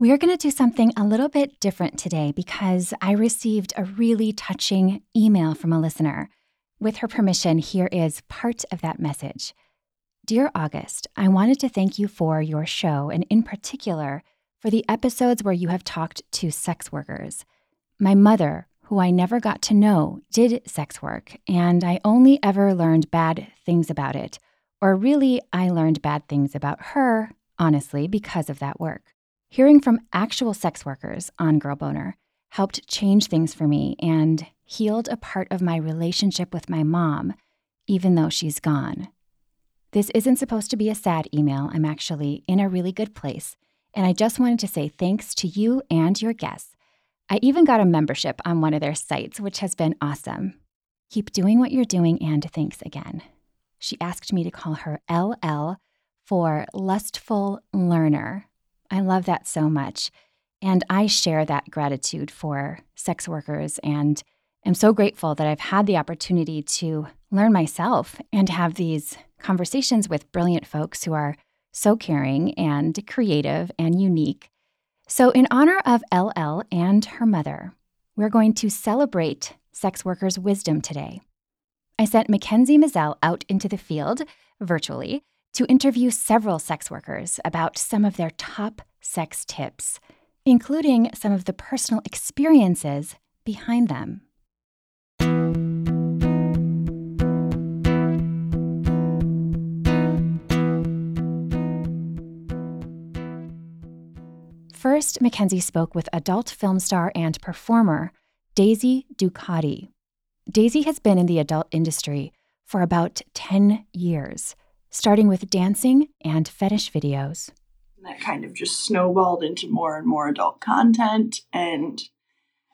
We are going to do something a little bit different today because I received a really touching email from a listener. With her permission, here is part of that message. Dear August, I wanted to thank you for your show and, in particular, for the episodes where you have talked to sex workers. My mother, who I never got to know, did sex work, and I only ever learned bad things about it. Or really, I learned bad things about her, honestly, because of that work. Hearing from actual sex workers on Girl Boner helped change things for me and healed a part of my relationship with my mom, even though she's gone. This isn't supposed to be a sad email. I'm actually in a really good place. And I just wanted to say thanks to you and your guests. I even got a membership on one of their sites, which has been awesome. Keep doing what you're doing and thanks again. She asked me to call her LL for Lustful Learner I love that so much. And I share that gratitude for sex workers and am so grateful that I've had the opportunity to learn myself and have these conversations with brilliant folks who are so caring and creative and unique. So, in honor of LL and her mother, we're going to celebrate sex workers' wisdom today. I sent Makenzie Mizelle out into the field virtually to interview several sex workers about some of their top sex tips, including some of the personal experiences behind them. First, Makenzie spoke with adult film star and performer Daisy Ducati. Daisy has been in the adult industry for about 10 years starting with dancing and fetish videos. That kind of just snowballed into more and more adult content, and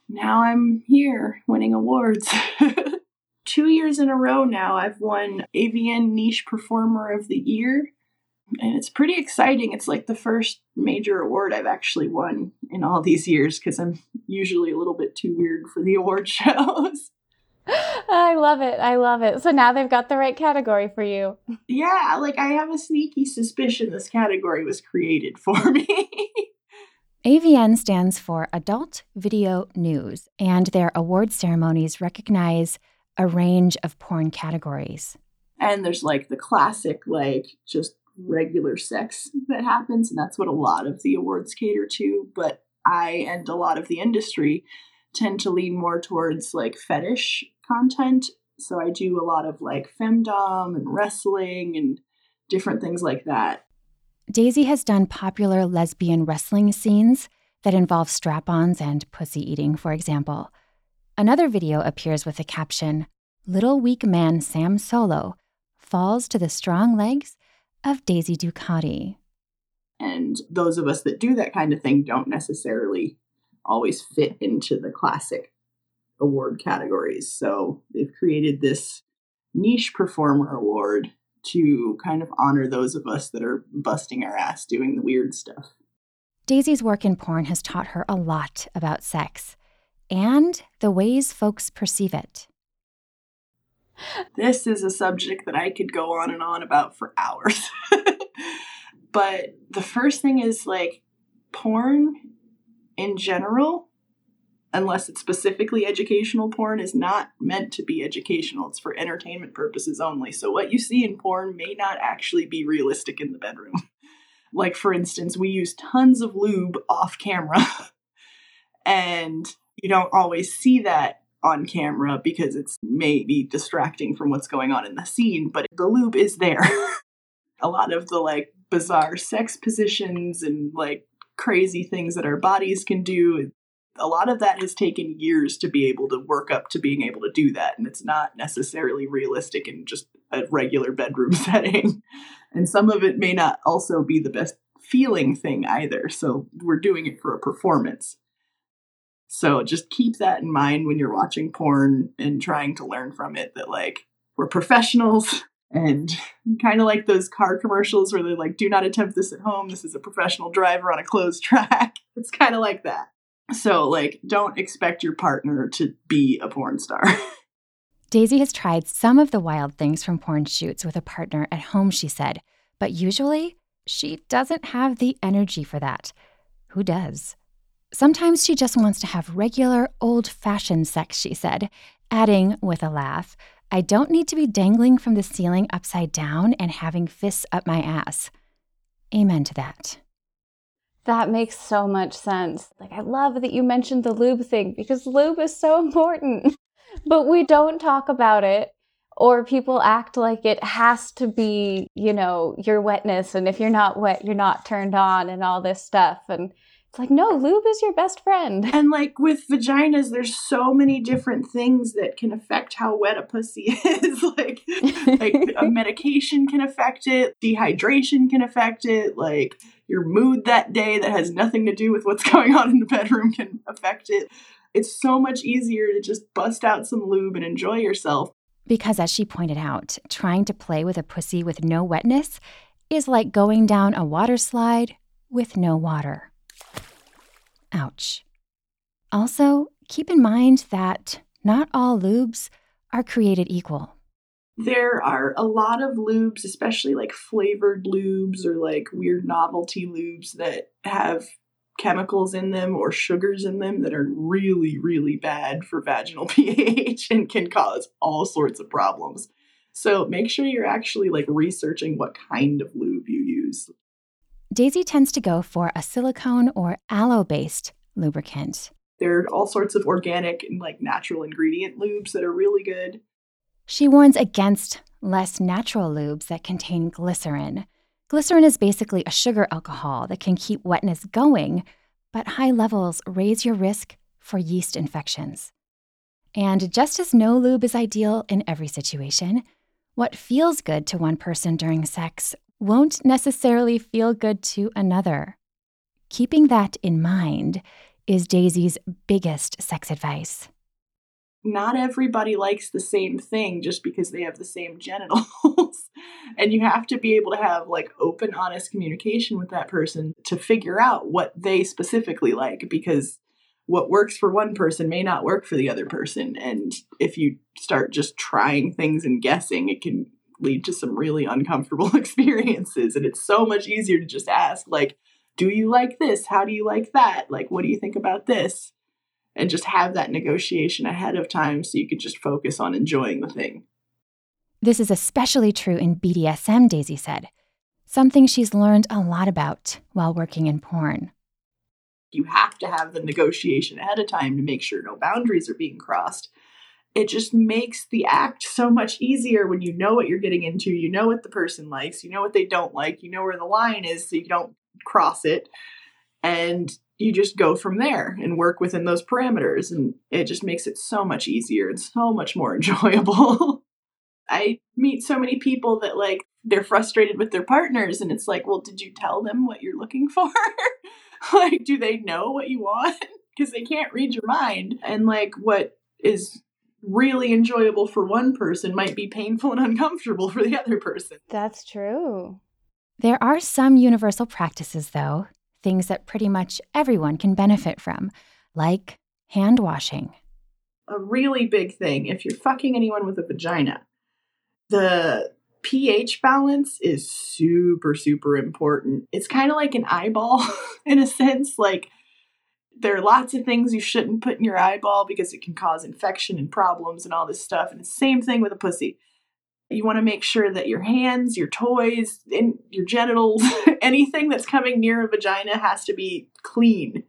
now I'm here winning awards. Two years in a row now, I've won AVN Niche Performer of the Year, and it's pretty exciting. It's like the first major award I've actually won in all these years because I'm usually a little bit too weird for the award shows. I love it. I love it. So now they've got the right category for you. Yeah, like I have a sneaky suspicion this category was created for me. AVN stands for Adult Video News, and their award ceremonies recognize a range of porn categories. And there's like the classic, like just regular sex that happens, and that's what a lot of the awards cater to. But I and a lot of the industry tend to lean more towards like fetish content. So I do a lot of like femdom and wrestling and different things like that. Daisy has done popular lesbian wrestling scenes that involve strap ons and pussy eating, for example. Another video appears with the caption Little weak man Sam Solo falls to the strong legs of Daisy Ducati. And those of us that do that kind of thing don't necessarily always fit into the classic award categories. So they've created this niche performer award to kind of honor those of us that are busting our ass doing the weird stuff. Daisy's work in porn has taught her a lot about sex and the ways folks perceive it. This is a subject that I could go on and on about for hours. but the first thing is like porn in general unless it's specifically educational porn, is not meant to be educational. It's for entertainment purposes only. So what you see in porn may not actually be realistic in the bedroom. like, for instance, we use tons of lube off camera, and you don't always see that on camera because it's maybe distracting from what's going on in the scene, but the lube is there. a lot of the like bizarre sex positions and like crazy things that our bodies can do a lot of that has taken years to be able to work up to being able to do that and it's not necessarily realistic in just a regular bedroom setting. And some of it may not also be the best feeling thing either so we're doing it for a performance. So just keep that in mind when you're watching porn and trying to learn from it that like we're professionals and kind of like those car commercials where they're like do not attempt this at home. This is a professional driver on a closed track. It's kind of like that so like don't expect your partner to be a porn star daisy has tried some of the wild things from porn shoots with a partner at home she said but usually she doesn't have the energy for that who does sometimes she just wants to have regular old fashioned sex she said adding with a laugh I don't need to be dangling from the ceiling upside down and having fists up my ass. Amen to that. That makes so much sense. Like, I love that you mentioned the lube thing because lube is so important, but we don't talk about it. Or people act like it has to be, you know, your wetness. And if you're not wet, you're not turned on and all this stuff. And it's like, no, lube is your best friend. And like with vaginas, there's so many different things that can affect how wet a pussy is. like, like a medication can affect it, dehydration can affect it, like your mood that day that has nothing to do with what's going on in the bedroom can affect it. It's so much easier to just bust out some lube and enjoy yourself. Because, as she pointed out, trying to play with a pussy with no wetness is like going down a water slide with no water. Ouch. Also, keep in mind that not all lubes are created equal. There are a lot of lubes, especially like flavored lubes or like weird novelty lubes that have chemicals in them or sugars in them that are really, really bad for vaginal pH and can cause all sorts of problems. So make sure you're actually like researching what kind of lube you use. Daisy tends to go for a silicone or aloe based lubricant. There are all sorts of organic and like natural ingredient lubes that are really good. She warns against less natural lubes that contain glycerin. Glycerin is basically a sugar alcohol that can keep wetness going, but high levels raise your risk for yeast infections. And just as no lube is ideal in every situation, what feels good to one person during sex won't necessarily feel good to another. Keeping that in mind is Daisy's biggest sex advice. Not everybody likes the same thing just because they have the same genitals. and you have to be able to have like open, honest communication with that person to figure out what they specifically like because what works for one person may not work for the other person. And if you start just trying things and guessing, it can lead to some really uncomfortable experiences. And it's so much easier to just ask, like, do you like this? How do you like that? Like, what do you think about this? And just have that negotiation ahead of time so you could just focus on enjoying the thing. This is especially true in BDSM, Daisy said, something she's learned a lot about while working in porn. You have to have the negotiation ahead of time to make sure no boundaries are being crossed it just makes the act so much easier when you know what you're getting into, you know what the person likes, you know what they don't like, you know where the line is so you don't cross it. And you just go from there and work within those parameters. And it just makes it so much easier and so much more enjoyable. I meet so many people that like they're frustrated with their partners and it's like, well, did you tell them what you're looking for? like, do they know what you want? Because they can't read your mind. And like what is really enjoyable for one person might be painful and uncomfortable for the other person. That's true. There are some universal practices, though, things that pretty much everyone can benefit from, like hand washing. A really big thing if you're fucking anyone with a vagina, the pH balance is super, super important. It's kind of like an eyeball in a sense. Like, there are lots of things you shouldn't put in your eyeball because it can cause infection and problems and all this stuff. And the same thing with a pussy. You want to make sure that your hands, your toys, and your genitals, anything that's coming near a vagina has to be clean.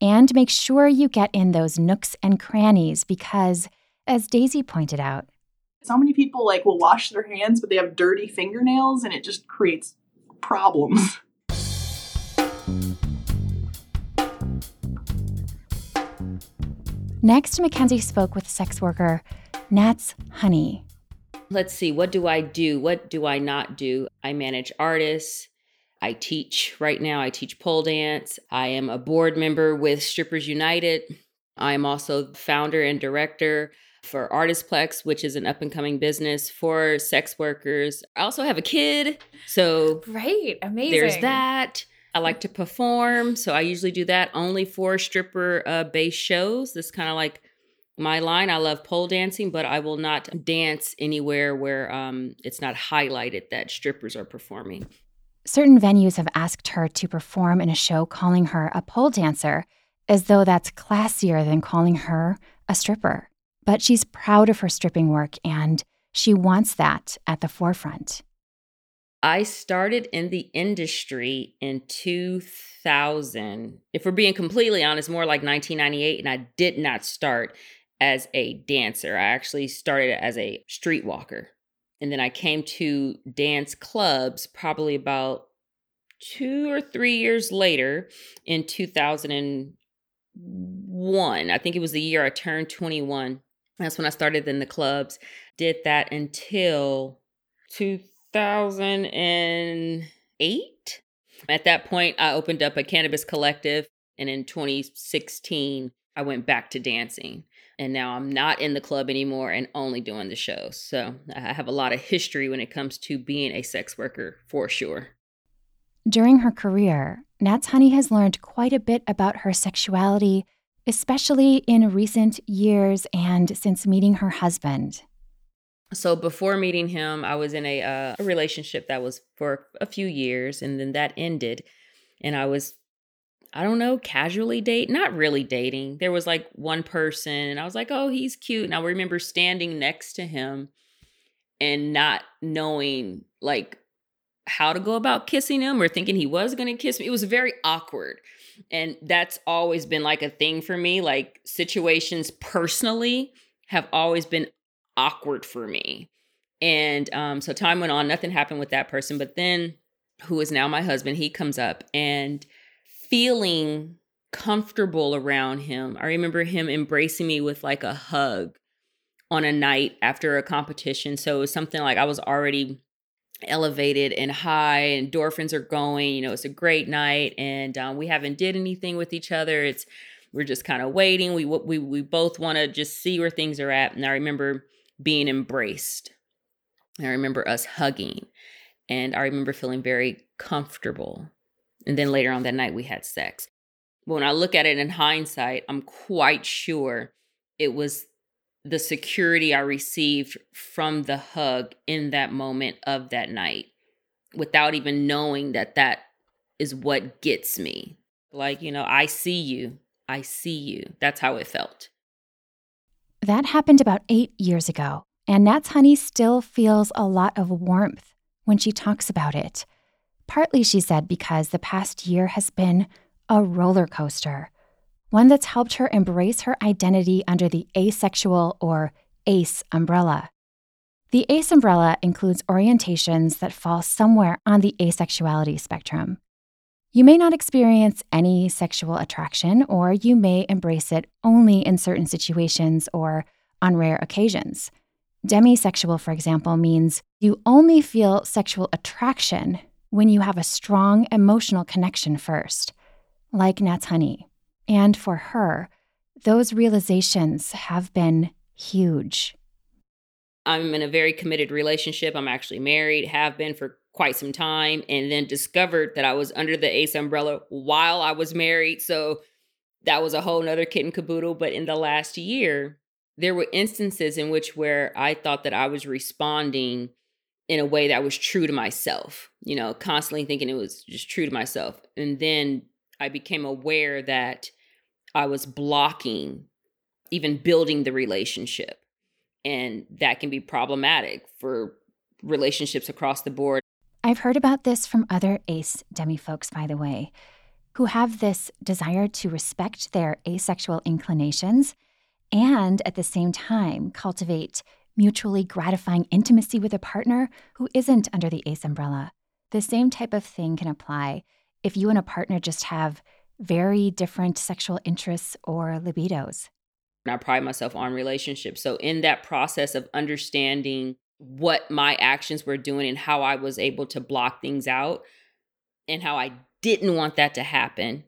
And make sure you get in those nooks and crannies because, as Daisy pointed out, so many people like will wash their hands, but they have dirty fingernails and it just creates problems. Next, Makenzie spoke with sex worker Nats Honey. Let's see, what do I do? What do I not do? I manage artists. I teach right now. I teach pole dance. I am a board member with Strippers United. I am also founder and director for Artistplex, which is an up and coming business for sex workers. I also have a kid. So Great. Amazing. there's that. I like to perform. So I usually do that only for stripper uh, based shows. This kind of like my line. I love pole dancing, but I will not dance anywhere where um, it's not highlighted that strippers are performing. Certain venues have asked her to perform in a show calling her a pole dancer, as though that's classier than calling her a stripper. But she's proud of her stripping work and she wants that at the forefront. I started in the industry in 2000. If we're being completely honest, more like 1998, and I did not start as a dancer. I actually started as a streetwalker. And then I came to dance clubs probably about two or three years later in 2001. I think it was the year I turned 21. That's when I started in the clubs. Did that until 2008. At that point, I opened up a cannabis collective. And in 2016, I went back to dancing. And now I'm not in the club anymore and only doing the shows. So I have a lot of history when it comes to being a sex worker for sure. During her career, Nat's Honey has learned quite a bit about her sexuality, especially in recent years and since meeting her husband. So before meeting him, I was in a, uh, a relationship that was for a few years, and then that ended, and I was, I don't know, casually date, not really dating. There was like one person, and I was like, oh, he's cute. And I remember standing next to him, and not knowing like how to go about kissing him or thinking he was going to kiss me. It was very awkward. And that's always been like a thing for me. Like situations personally have always been awkward for me. And um, so time went on, nothing happened with that person. But then, who is now my husband, he comes up and feeling comfortable around him. I remember him embracing me with like a hug on a night after a competition. So it was something like I was already elevated and high and endorphins are going you know it's a great night and um, we haven't did anything with each other it's we're just kind of waiting we we, we both want to just see where things are at and i remember being embraced i remember us hugging and i remember feeling very comfortable and then later on that night we had sex but when i look at it in hindsight i'm quite sure it was the security I received from the hug in that moment of that night without even knowing that that is what gets me. Like, you know, I see you. I see you. That's how it felt. That happened about eight years ago, and Nat's Honey still feels a lot of warmth when she talks about it. Partly, she said, because the past year has been a roller coaster one that's helped her embrace her identity under the asexual or ACE umbrella. The ACE umbrella includes orientations that fall somewhere on the asexuality spectrum. You may not experience any sexual attraction, or you may embrace it only in certain situations or on rare occasions. Demisexual, for example, means you only feel sexual attraction when you have a strong emotional connection first, like Nat's Honey. And for her, those realizations have been huge. I'm in a very committed relationship. I'm actually married, have been for quite some time, and then discovered that I was under the ACE umbrella while I was married. So that was a whole nother kitten caboodle. But in the last year, there were instances in which where I thought that I was responding in a way that was true to myself, you know, constantly thinking it was just true to myself. And then I became aware that I was blocking even building the relationship. And that can be problematic for relationships across the board. I've heard about this from other ACE demi folks, by the way, who have this desire to respect their asexual inclinations and at the same time cultivate mutually gratifying intimacy with a partner who isn't under the ACE umbrella. The same type of thing can apply if you and a partner just have very different sexual interests or libidos. I pride myself on relationships. So, in that process of understanding what my actions were doing and how I was able to block things out and how I didn't want that to happen,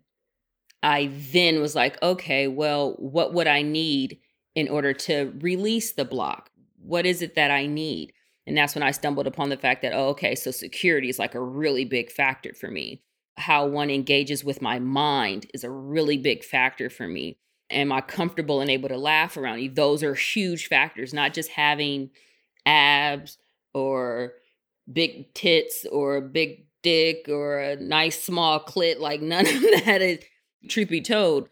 I then was like, okay, well, what would I need in order to release the block? What is it that I need? And that's when I stumbled upon the fact that, oh, okay, so security is like a really big factor for me. How one engages with my mind is a really big factor for me. Am I comfortable and able to laugh around you? Those are huge factors, not just having abs or big tits or a big dick or a nice small clit. Like none of that is, truth be told,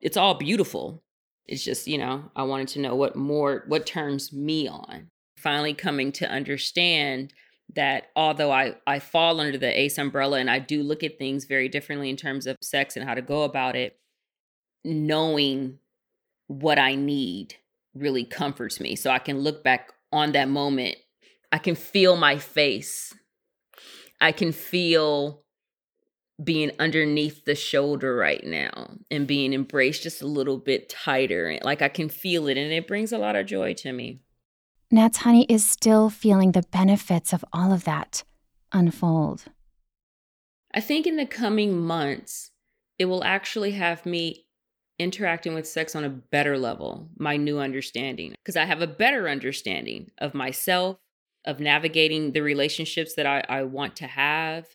it's all beautiful. It's just, you know, I wanted to know what more, what turns me on. Finally coming to understand that although I, I fall under the ACE umbrella and I do look at things very differently in terms of sex and how to go about it, knowing what I need really comforts me. So I can look back on that moment. I can feel my face. I can feel being underneath the shoulder right now and being embraced just a little bit tighter. Like I can feel it and it brings a lot of joy to me. Nats Honey is still feeling the benefits of all of that unfold. I think in the coming months, it will actually have me interacting with sex on a better level, my new understanding, because I have a better understanding of myself, of navigating the relationships that I, I want to have,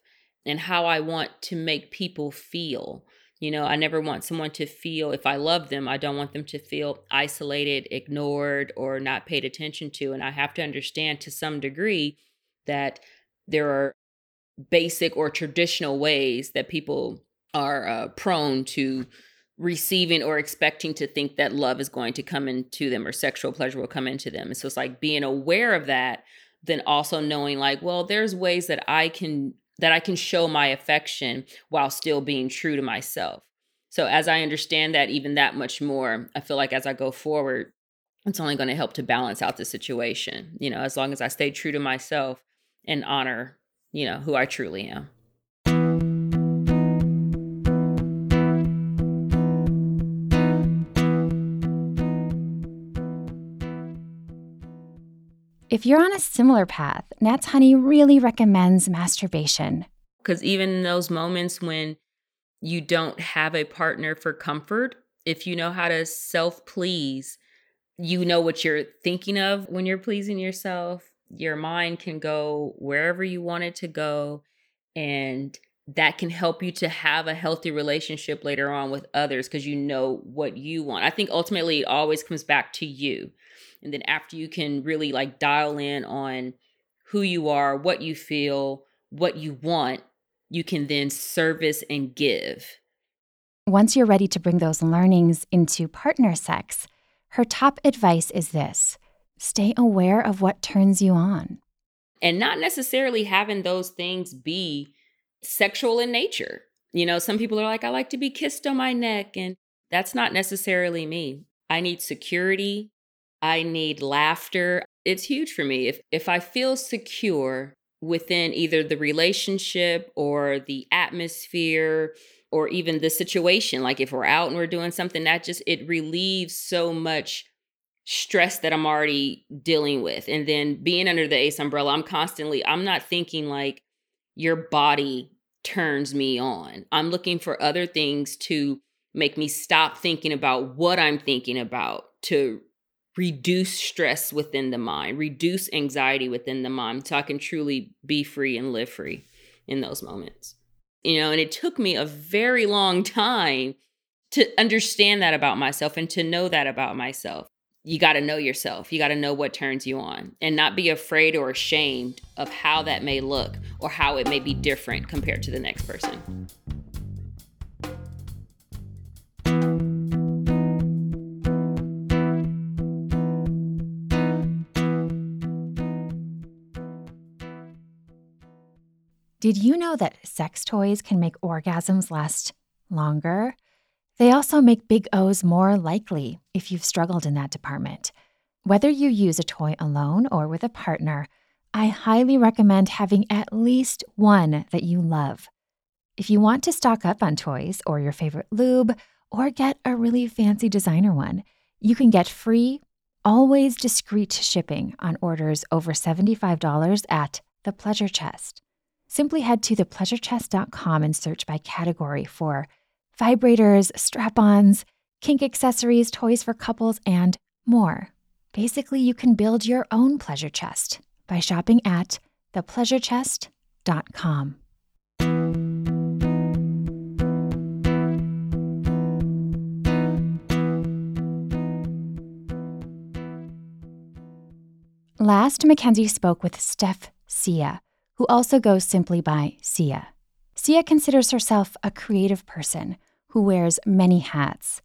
and how I want to make people feel. You know, I never want someone to feel, if I love them, I don't want them to feel isolated, ignored, or not paid attention to. And I have to understand to some degree that there are basic or traditional ways that people are uh, prone to receiving or expecting to think that love is going to come into them or sexual pleasure will come into them. And so it's like being aware of that, then also knowing like, well, there's ways that I can that I can show my affection while still being true to myself. So as I understand that even that much more, I feel like as I go forward, it's only going to help to balance out the situation. You know, as long as I stay true to myself and honor, you know, who I truly am. If you're on a similar path, Nat's Honey really recommends masturbation. Because even in those moments when you don't have a partner for comfort, if you know how to self please, you know what you're thinking of when you're pleasing yourself. Your mind can go wherever you want it to go. And that can help you to have a healthy relationship later on with others because you know what you want. I think ultimately it always comes back to you. And then after you can really like dial in on who you are, what you feel, what you want, you can then service and give. Once you're ready to bring those learnings into partner sex, her top advice is this stay aware of what turns you on. And not necessarily having those things be sexual in nature. You know, some people are like, I like to be kissed on my neck, and that's not necessarily me. I need security. I need laughter. It's huge for me. If if I feel secure within either the relationship or the atmosphere or even the situation, like if we're out and we're doing something that just it relieves so much stress that I'm already dealing with. And then being under the ACE umbrella, I'm constantly I'm not thinking like your body turns me on. I'm looking for other things to make me stop thinking about what I'm thinking about to reduce stress within the mind, reduce anxiety within the mind so I can truly be free and live free in those moments. You know, and it took me a very long time to understand that about myself and to know that about myself. You got to know yourself. You got to know what turns you on and not be afraid or ashamed of how that may look or how it may be different compared to the next person. Did you know that sex toys can make orgasms last longer? They also make big O's more likely if you've struggled in that department. Whether you use a toy alone or with a partner, I highly recommend having at least one that you love. If you want to stock up on toys or your favorite lube, or get a really fancy designer one, you can get free, always discreet shipping on orders over $75 at The Pleasure Chest. Simply head to thepleasurechest.com and search by category for vibrators, strap ons, kink accessories, toys for couples, and more. Basically, you can build your own pleasure chest by shopping at thepleasurechest.com. Last, Makenzie spoke with Steph Sia, who also goes simply by Sia. Sia considers herself a creative person who wears many hats.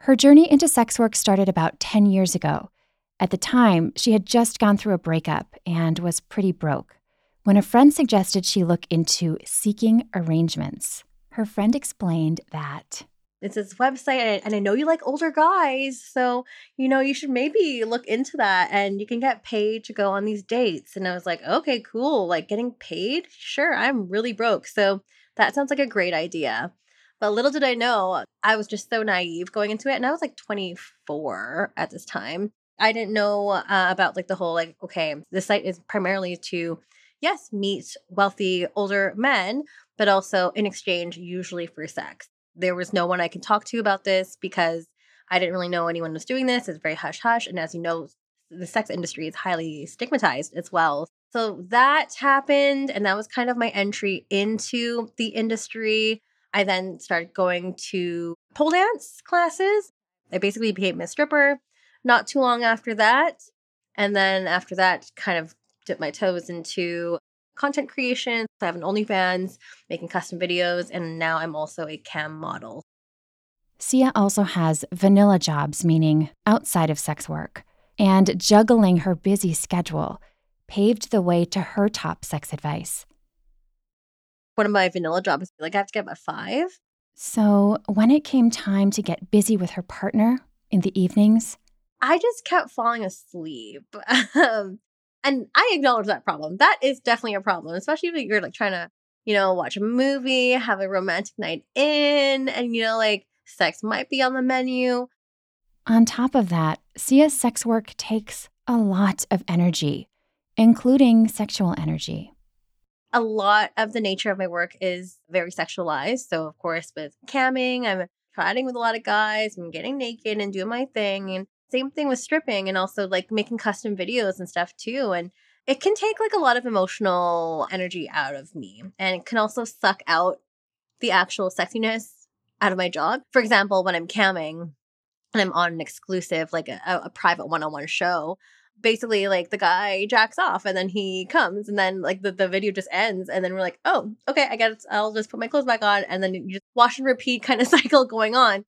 Her journey into sex work started about 10 years ago. At the time, she had just gone through a breakup and was pretty broke when a friend suggested she look into seeking arrangements. Her friend explained that it's this website and I know you like older guys so you know you should maybe look into that and you can get paid to go on these dates. And i was like okay cool like getting paid? Sure i'm really broke. So that sounds like a great idea. But little did i know i was just so naive going into it and i was like 24 at this time. I didn't know uh, about like the whole like okay the site is primarily to yes meet wealthy older men but also in exchange usually for sex there was no one I could talk to about this because I didn't really know anyone was doing this. It's very hush hush. And as you know, the sex industry is highly stigmatized as well. So that happened. And that was kind of my entry into the industry. I then started going to pole dance classes. I basically became a stripper not too long after that. And then after that, kind of dipped my toes into content creation. I have an OnlyFans, making custom videos, and now I'm also a cam model. Sia also has vanilla jobs, meaning outside of sex work, and juggling her busy schedule paved the way to her top sex advice. One of my vanilla jobs, like I have to get up at five. So when it came time to get busy with her partner in the evenings, I just kept falling asleep. Um, and I acknowledge that problem. That is definitely a problem, especially if you're like trying to, you know, watch a movie, have a romantic night in, and you know, like sex might be on the menu. On top of that, Sia's sex work takes a lot of energy, including sexual energy. A lot of the nature of my work is very sexualized. So, of course, with camming, I'm chatting with a lot of guys, I'm getting naked and doing my thing. And same thing with stripping and also like making custom videos and stuff too. And it can take like a lot of emotional energy out of me. And it can also suck out the actual sexiness out of my job. For example, when I'm camming and I'm on an exclusive, like a, a private one on one show, basically like the guy jacks off and then he comes and then like the, the video just ends and then we're like oh okay i guess i'll just put my clothes back on and then you just wash and repeat kind of cycle going on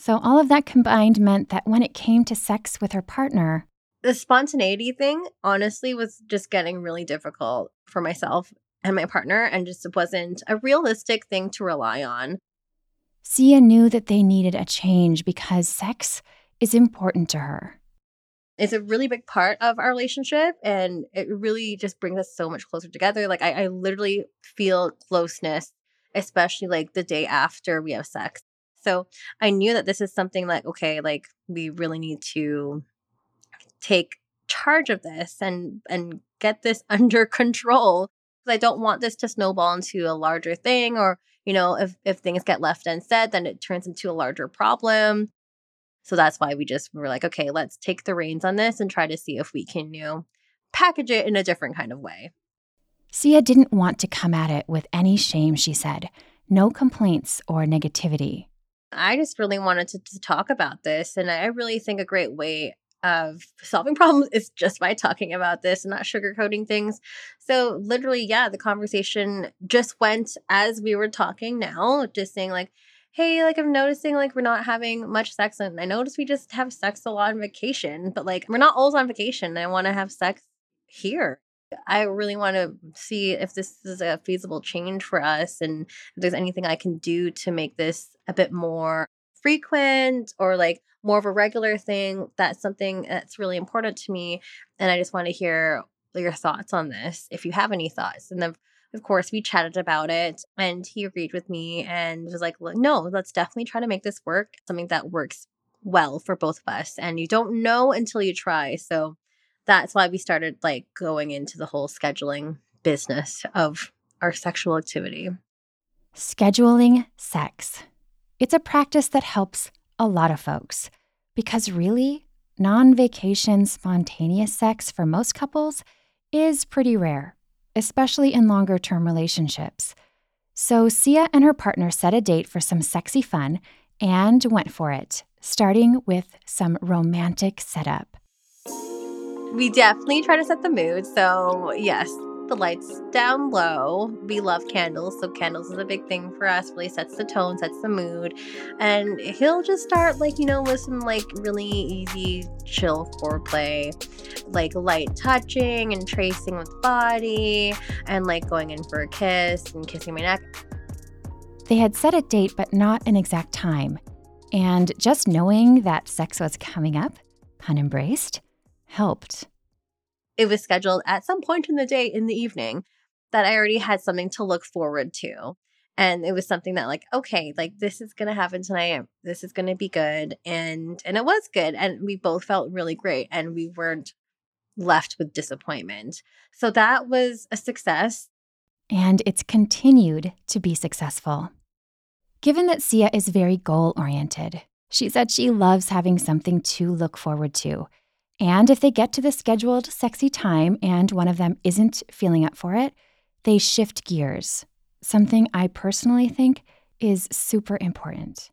so, all of that combined meant that when it came to sex with her partner, the spontaneity thing honestly was just getting really difficult for myself and my partner, and just wasn't a realistic thing to rely on. Sia knew that they needed a change because sex is important to her. It's a really big part of our relationship, and it really just brings us so much closer together. Like, I, I literally feel closeness, especially like the day after we have sex. So I knew that this is something like, okay, like we really need to take charge of this and and get this under control because I don't want this to snowball into a larger thing or you know if if things get left unsaid then it turns into a larger problem. So that's why we just were like, okay, let's take the reins on this and try to see if we can, you know, package it in a different kind of way. Sia didn't want to come at it with any shame, she said. No complaints or negativity. I just really wanted to, to talk about this. And I really think a great way of solving problems is just by talking about this and not sugarcoating things. So, literally, yeah, the conversation just went as we were talking now, just saying, like, hey, like, I'm noticing like we're not having much sex. And I notice we just have sex a lot on vacation, but like, we're not always on vacation. I want to have sex here. I really want to see if this is a feasible change for us and if there's anything I can do to make this a bit more frequent or like more of a regular thing. That's something that's really important to me. And I just want to hear your thoughts on this if you have any thoughts. And then, of course, we chatted about it and he agreed with me and was like, no, let's definitely try to make this work, something that works well for both of us. And you don't know until you try. So, that's why we started like going into the whole scheduling business of our sexual activity. Scheduling sex. It's a practice that helps a lot of folks because really, non vacation spontaneous sex for most couples is pretty rare, especially in longer term relationships. So Sia and her partner set a date for some sexy fun and went for it, starting with some romantic setup. We definitely try to set the mood. So, yes, the lights down low. We love candles, so candles is a big thing for us. Really sets the tone, sets the mood. And he'll just start like, you know, with some like really easy chill foreplay, like light touching and tracing with body and like going in for a kiss and kissing my neck. They had set a date but not an exact time. And just knowing that sex was coming up, pun embraced, helped it was scheduled at some point in the day in the evening that I already had something to look forward to. And it was something that like, okay, like this is gonna happen tonight. This is gonna be good. And and it was good. And we both felt really great and we weren't left with disappointment. So that was a success. And it's continued to be successful. Given that Sia is very goal oriented, she said she loves having something to look forward to and if they get to the scheduled sexy time and one of them isn't feeling up for it, they shift gears, something I personally think is super important.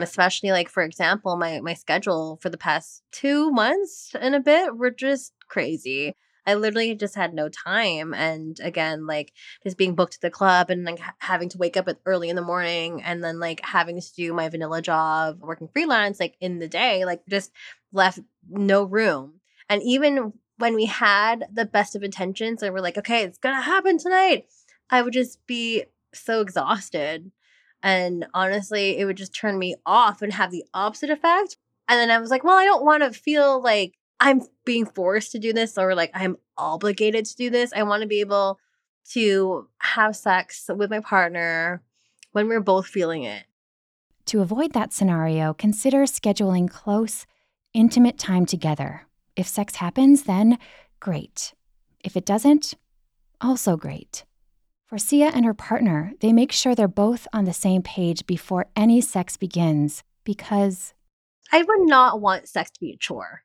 Especially like for example, my my schedule for the past 2 months and a bit were just crazy. I literally just had no time. And again, like just being booked at the club and like having to wake up at early in the morning and then like having to do my vanilla job, working freelance like in the day, like just left no room. And even when we had the best of intentions and we're like, okay, it's gonna happen tonight, I would just be so exhausted. And honestly, it would just turn me off and have the opposite effect. And then I was like, well, I don't want to feel like I'm being forced to do this or like I'm obligated to do this. I want to be able to have sex with my partner when we're both feeling it. To avoid that scenario, consider scheduling close, intimate time together. If sex happens, then great. If it doesn't, also great. For Sia and her partner, they make sure they're both on the same page before any sex begins because I would not want sex to be a chore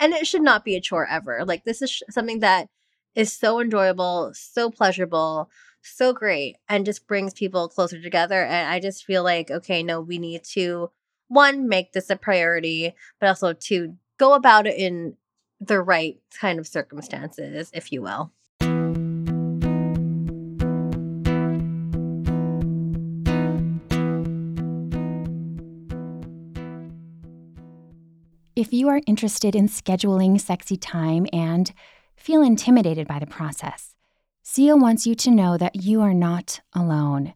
and it should not be a chore ever. Like this is sh- something that is so enjoyable, so pleasurable, so great, and just brings people closer together. And I just feel like, okay, no, we need to one make this a priority, but also to go about it in the right kind of circumstances, if you will. If you are interested in scheduling sexy time and feel intimidated by the process, Sia wants you to know that you are not alone.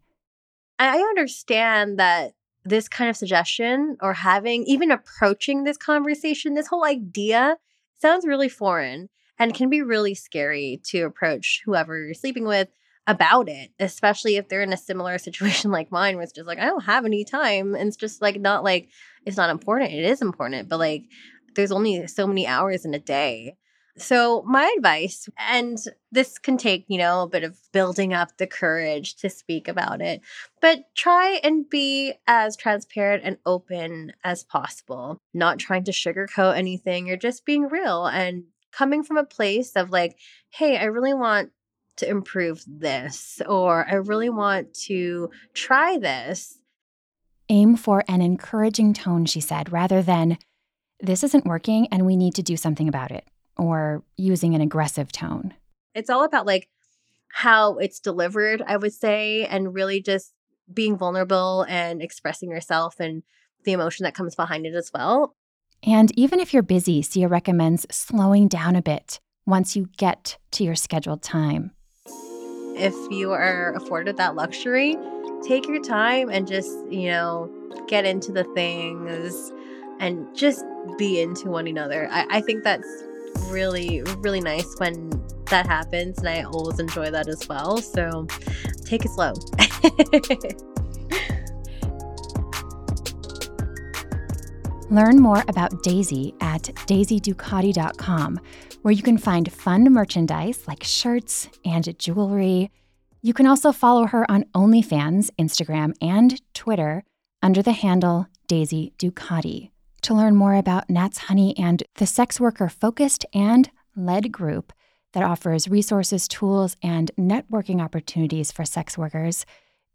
I understand that this kind of suggestion or having, even approaching this conversation, this whole idea sounds really foreign and can be really scary to approach whoever you're sleeping with about it, especially if they're in a similar situation like mine, where it's just like, I don't have any time. And it's just like, not like it's not important. It is important, but like there's only so many hours in a day. So, my advice, and this can take, you know, a bit of building up the courage to speak about it, but try and be as transparent and open as possible, not trying to sugarcoat anything. You're just being real and coming from a place of like, hey, I really want to improve this, or I really want to try this. Aim for an encouraging tone, she said, rather than, this isn't working and we need to do something about it, or using an aggressive tone. It's all about like how it's delivered, I would say, and really just being vulnerable and expressing yourself and the emotion that comes behind it as well. And even if you're busy, Sia recommends slowing down a bit once you get to your scheduled time. If you are afforded that luxury, take your time and just, you know, get into the things and just be into one another. I, I think that's really, really nice when that happens. And I always enjoy that as well. So take it slow. Learn more about Daisy at daisyducati.com, where you can find fun merchandise like shirts and jewelry. You can also follow her on OnlyFans, Instagram, and Twitter under the handle Daisy Ducati. To learn more about Nat's Honey and the sex worker focused and led group that offers resources, tools, and networking opportunities for sex workers,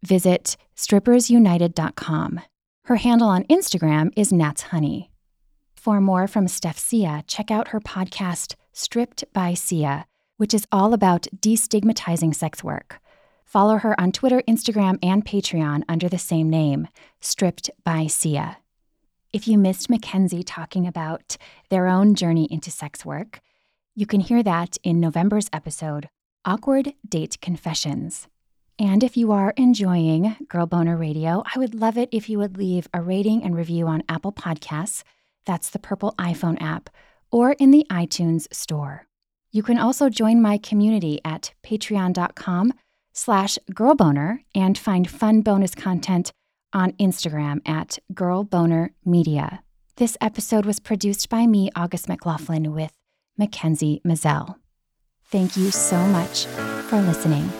visit strippersunited.com. Her handle on Instagram is Nat's Honey. For more from Steph Sia, check out her podcast, Stripped by Sia, which is all about destigmatizing sex work. Follow her on Twitter, Instagram, and Patreon under the same name, Stripped by Sia. If you missed Makenzie talking about their own journey into sex work, you can hear that in November's episode, Awkward Date Confessions. And if you are enjoying Girl Boner Radio, I would love it if you would leave a rating and review on Apple Podcasts, that's the purple iPhone app, or in the iTunes store. You can also join my community at patreon.com slash girlboner and find fun bonus content on Instagram at girlbonermedia. This episode was produced by me, August McLaughlin, with Makenzie Mizelle. Thank you so much for listening.